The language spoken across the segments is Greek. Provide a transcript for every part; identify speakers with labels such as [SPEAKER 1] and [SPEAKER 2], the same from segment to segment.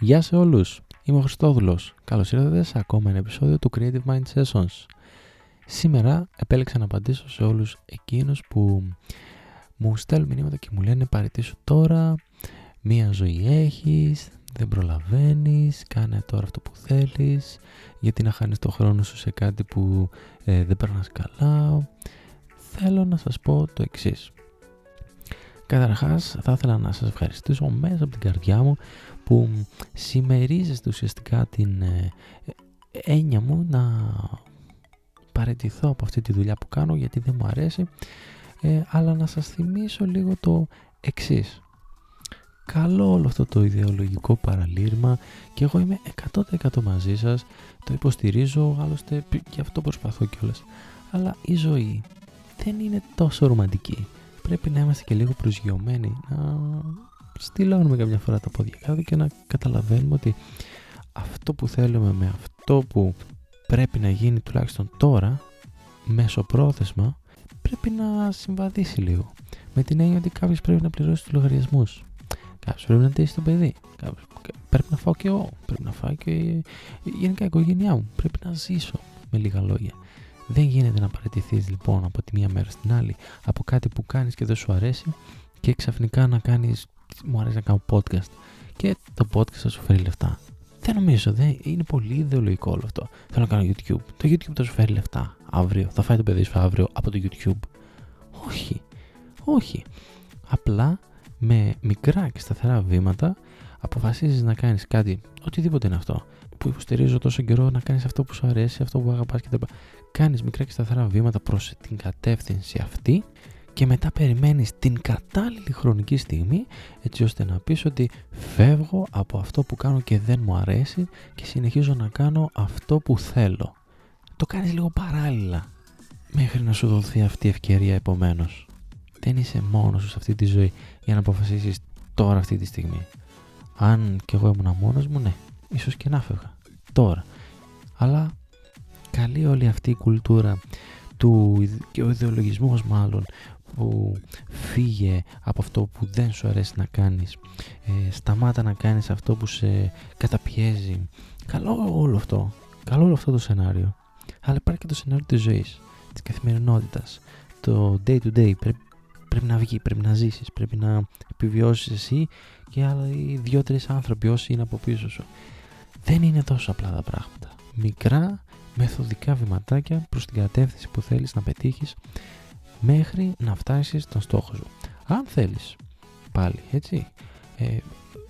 [SPEAKER 1] Γεια σε όλους, είμαι ο Χριστόδουλος. Καλώς ήρθατε σε ακόμα ένα επεισόδιο του Creative Mind Sessions. Σήμερα επέλεξα να απαντήσω σε όλους εκείνους που μου στέλνουν μηνύματα και μου λένε παραιτήσου τώρα, μία ζωή έχεις, δεν προλαβαίνεις, κάνε τώρα αυτό που θέλεις, γιατί να χάνεις το χρόνο σου σε κάτι που ε, δεν περνάς καλά. Θέλω να σας πω το εξής. Καταρχάς θα ήθελα να σας ευχαριστήσω μέσα από την καρδιά μου που συμμερίζεστε ουσιαστικά την ε, έννοια μου να παραιτηθώ από αυτή τη δουλειά που κάνω γιατί δεν μου αρέσει. Ε, αλλά να σας θυμίσω λίγο το εξής. Καλό όλο αυτό το ιδεολογικό παραλήρημα και εγώ είμαι 100% μαζί σας το υποστηρίζω άλλωστε και αυτό προσπαθώ κιόλας. Αλλά η ζωή δεν είναι τόσο ρομαντική πρέπει να είμαστε και λίγο προσγειωμένοι να στυλώνουμε καμιά φορά τα πόδια κάτω και να καταλαβαίνουμε ότι αυτό που θέλουμε με αυτό που πρέπει να γίνει τουλάχιστον τώρα μέσω πρόθεσμα πρέπει να συμβαδίσει λίγο με την έννοια ότι κάποιος πρέπει να πληρώσει τους λογαριασμούς. Κάποιος πρέπει να τέσει το παιδί. Κάποιος... Πρέπει να φάω και εγώ. Πρέπει να φάω και γενικά η οικογένειά μου. Πρέπει να ζήσω με λίγα λόγια. Δεν γίνεται να παραιτηθείς λοιπόν από τη μία μέρα στην άλλη από κάτι που κάνεις και δεν σου αρέσει και ξαφνικά να κάνεις. Μου αρέσει να κάνω podcast και το podcast θα σου φέρει λεφτά. Δεν νομίζω, δεν, είναι πολύ ιδεολογικό όλο αυτό. Θέλω να κάνω YouTube. Το YouTube θα σου φέρει λεφτά αύριο. Θα φάει το παιδί σου αύριο από το YouTube. Όχι. Όχι. Απλά με μικρά και σταθερά βήματα αποφασίζεις να κάνεις κάτι, οτιδήποτε είναι αυτό, που υποστηρίζω τόσο καιρό να κάνεις αυτό που σου αρέσει, αυτό που αγαπάς κτλ. Κάνεις μικρά και σταθερά βήματα προς την κατεύθυνση αυτή και μετά περιμένεις την κατάλληλη χρονική στιγμή έτσι ώστε να πεις ότι φεύγω από αυτό που κάνω και δεν μου αρέσει και συνεχίζω να κάνω αυτό που θέλω. Το κάνεις λίγο παράλληλα μέχρι να σου δοθεί αυτή η ευκαιρία επομένως. Δεν είσαι μόνος σου σε αυτή τη ζωή για να αποφασίσεις τώρα αυτή τη στιγμή. Αν κι εγώ ήμουν μόνος μου, ναι, ίσως και να φεύγα. Τώρα. Αλλά καλή όλη αυτή η κουλτούρα του και ο ιδεολογισμός μάλλον που φύγε από αυτό που δεν σου αρέσει να κάνεις ε, σταμάτα να κάνεις αυτό που σε καταπιέζει καλό όλο αυτό καλό όλο αυτό το σενάριο αλλά υπάρχει και το σενάριο της ζωής της καθημερινότητας το day to day πρέπει, πρέπει να βγει, πρέπει να ζήσεις πρέπει να επιβιώσεις εσύ και άλλοι δύο-τρεις άνθρωποι όσοι είναι από πίσω σου δεν είναι τόσο απλά τα πράγματα μικρά μεθοδικά βηματάκια προς την κατεύθυνση που θέλεις να πετύχεις μέχρι να φτάσεις στον στόχο σου. Αν θέλεις πάλι, έτσι, ε,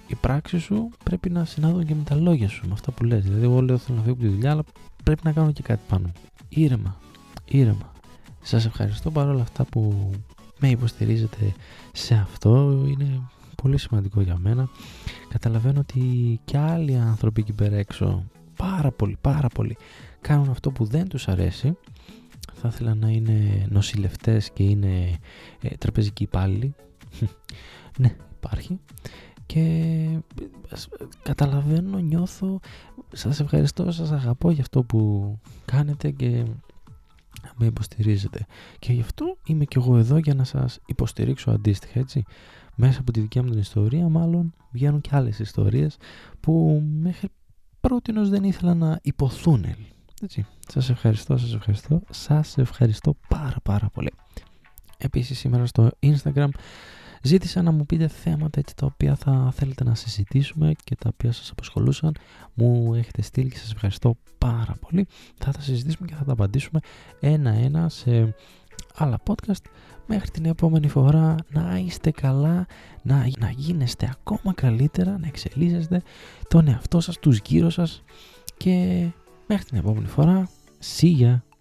[SPEAKER 1] η πράξη σου πρέπει να συνάδουν και με τα λόγια σου, με αυτά που λες. Δηλαδή, εγώ λέω θέλω να φύγω από τη δουλειά, αλλά πρέπει να κάνω και κάτι πάνω. Ήρεμα, ήρεμα. Σας ευχαριστώ παρόλα αυτά που με υποστηρίζετε σε αυτό. Είναι πολύ σημαντικό για μένα. Καταλαβαίνω ότι και άλλοι άνθρωποι εκεί πέρα έξω, πάρα πολύ, πάρα πολύ, κάνουν αυτό που δεν τους αρέσει θα ήθελα να είναι νοσηλευτές και είναι ε, τραπεζικοί υπάλληλοι. ναι, υπάρχει. Και ε, καταλαβαίνω, νιώθω, σας ευχαριστώ, σας αγαπώ για αυτό που κάνετε και με υποστηρίζετε. Και γι' αυτό είμαι και εγώ εδώ για να σας υποστηρίξω αντίστοιχα, έτσι. Μέσα από τη δικιά μου την ιστορία, μάλλον βγαίνουν και άλλες ιστορίες που μέχρι πρότινος δεν ήθελα να υποθούν έτσι. Σας ευχαριστώ, σας ευχαριστώ, σας ευχαριστώ πάρα πάρα πολύ. Επίσης σήμερα στο Instagram ζήτησα να μου πείτε θέματα έτσι, τα οποία θα θέλετε να συζητήσουμε και τα οποία σας απασχολούσαν. Μου έχετε στείλει και σας ευχαριστώ πάρα πολύ. Θα τα συζητήσουμε και θα τα απαντήσουμε ένα-ένα σε άλλα podcast. Μέχρι την επόμενη φορά να είστε καλά, να, να γίνεστε ακόμα καλύτερα, να εξελίσσεστε τον εαυτό σας, τους γύρω σας και Μέχρι την επόμενη φορά, see ya!